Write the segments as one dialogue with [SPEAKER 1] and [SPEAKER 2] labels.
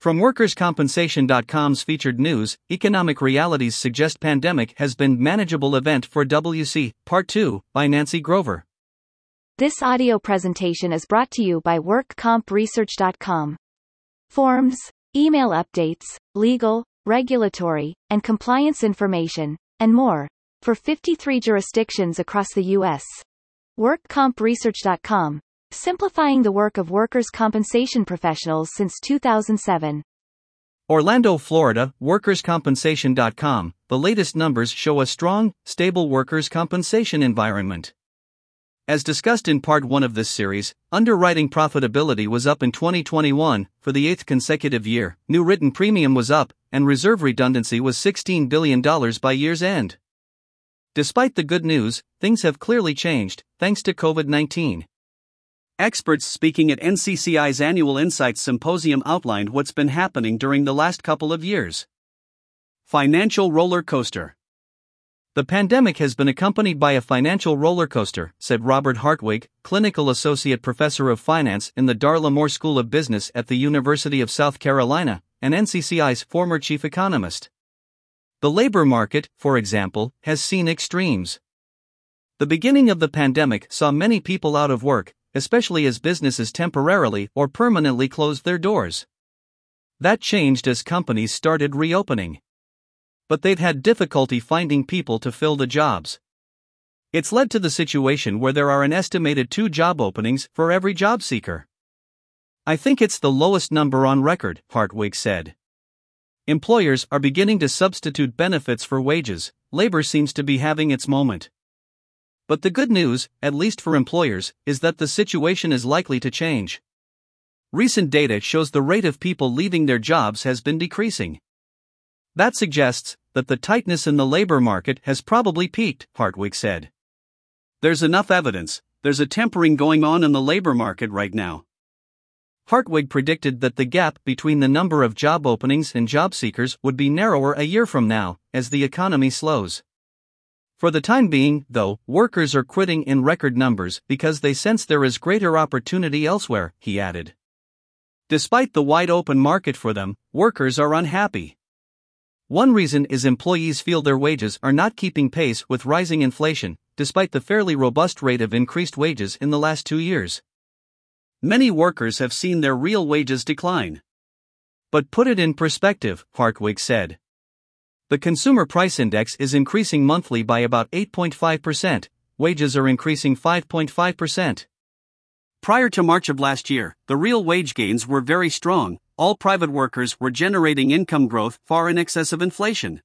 [SPEAKER 1] From workerscompensation.com's featured news, economic realities suggest pandemic has been manageable event for WC, Part 2, by Nancy Grover.
[SPEAKER 2] This audio presentation is brought to you by WorkCompResearch.com. Forms, email updates, legal, regulatory, and compliance information, and more, for 53 jurisdictions across the U.S. WorkCompResearch.com, simplifying the work of workers' compensation professionals since 2007.
[SPEAKER 1] Orlando, Florida, workerscompensation.com. The latest numbers show a strong, stable workers' compensation environment. As discussed in part 1 of this series, underwriting profitability was up in 2021 for the eighth consecutive year, new written premium was up, and reserve redundancy was $16 billion by year's end. Despite the good news, things have clearly changed, thanks to COVID 19. Experts speaking at NCCI's annual Insights Symposium outlined what's been happening during the last couple of years. Financial roller coaster. The pandemic has been accompanied by a financial roller coaster, said Robert Hartwig, clinical associate professor of finance in the Darla Moore School of Business at the University of South Carolina, and NCCI's former chief economist. The labor market, for example, has seen extremes. The beginning of the pandemic saw many people out of work, especially as businesses temporarily or permanently closed their doors. That changed as companies started reopening. But they've had difficulty finding people to fill the jobs. It's led to the situation where there are an estimated two job openings for every job seeker. I think it's the lowest number on record, Hartwig said. Employers are beginning to substitute benefits for wages, labor seems to be having its moment. But the good news, at least for employers, is that the situation is likely to change. Recent data shows the rate of people leaving their jobs has been decreasing. That suggests that the tightness in the labor market has probably peaked, Hartwig said. There's enough evidence, there's a tempering going on in the labor market right now. Hartwig predicted that the gap between the number of job openings and job seekers would be narrower a year from now, as the economy slows. For the time being, though, workers are quitting in record numbers because they sense there is greater opportunity elsewhere, he added. Despite the wide open market for them, workers are unhappy. One reason is employees feel their wages are not keeping pace with rising inflation, despite the fairly robust rate of increased wages in the last two years. Many workers have seen their real wages decline. But put it in perspective, Hartwig said. The Consumer Price Index is increasing monthly by about 8.5%, wages are increasing 5.5%. Prior to March of last year, the real wage gains were very strong, all private workers were generating income growth far in excess of inflation.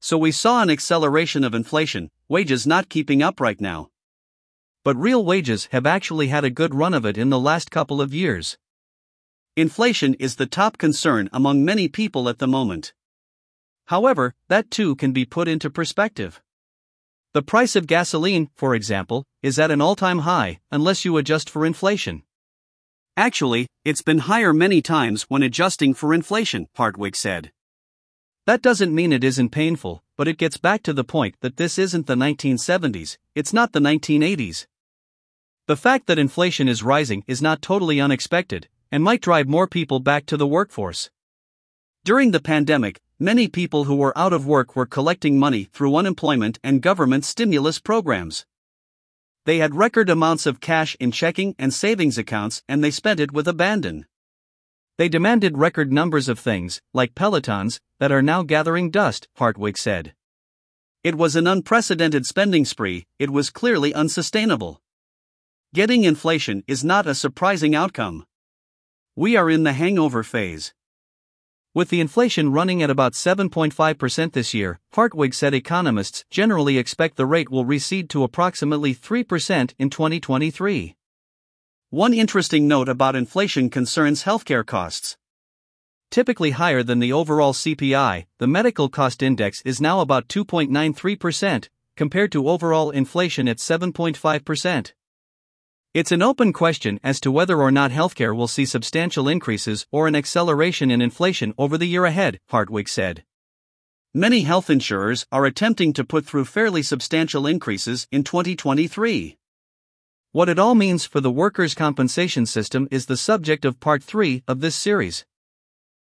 [SPEAKER 1] So we saw an acceleration of inflation, wages not keeping up right now. But real wages have actually had a good run of it in the last couple of years. Inflation is the top concern among many people at the moment. However, that too can be put into perspective. The price of gasoline, for example, is at an all time high, unless you adjust for inflation. Actually, it's been higher many times when adjusting for inflation, Hartwig said. That doesn't mean it isn't painful, but it gets back to the point that this isn't the 1970s, it's not the 1980s. The fact that inflation is rising is not totally unexpected, and might drive more people back to the workforce. During the pandemic, many people who were out of work were collecting money through unemployment and government stimulus programs. They had record amounts of cash in checking and savings accounts and they spent it with abandon. They demanded record numbers of things, like Pelotons, that are now gathering dust, Hartwig said. It was an unprecedented spending spree, it was clearly unsustainable. Getting inflation is not a surprising outcome. We are in the hangover phase. With the inflation running at about 7.5% this year, Hartwig said economists generally expect the rate will recede to approximately 3% in 2023. One interesting note about inflation concerns healthcare costs. Typically higher than the overall CPI, the medical cost index is now about 2.93%, compared to overall inflation at 7.5%. It's an open question as to whether or not healthcare will see substantial increases or an acceleration in inflation over the year ahead, Hartwig said. Many health insurers are attempting to put through fairly substantial increases in 2023. What it all means for the workers' compensation system is the subject of part 3 of this series.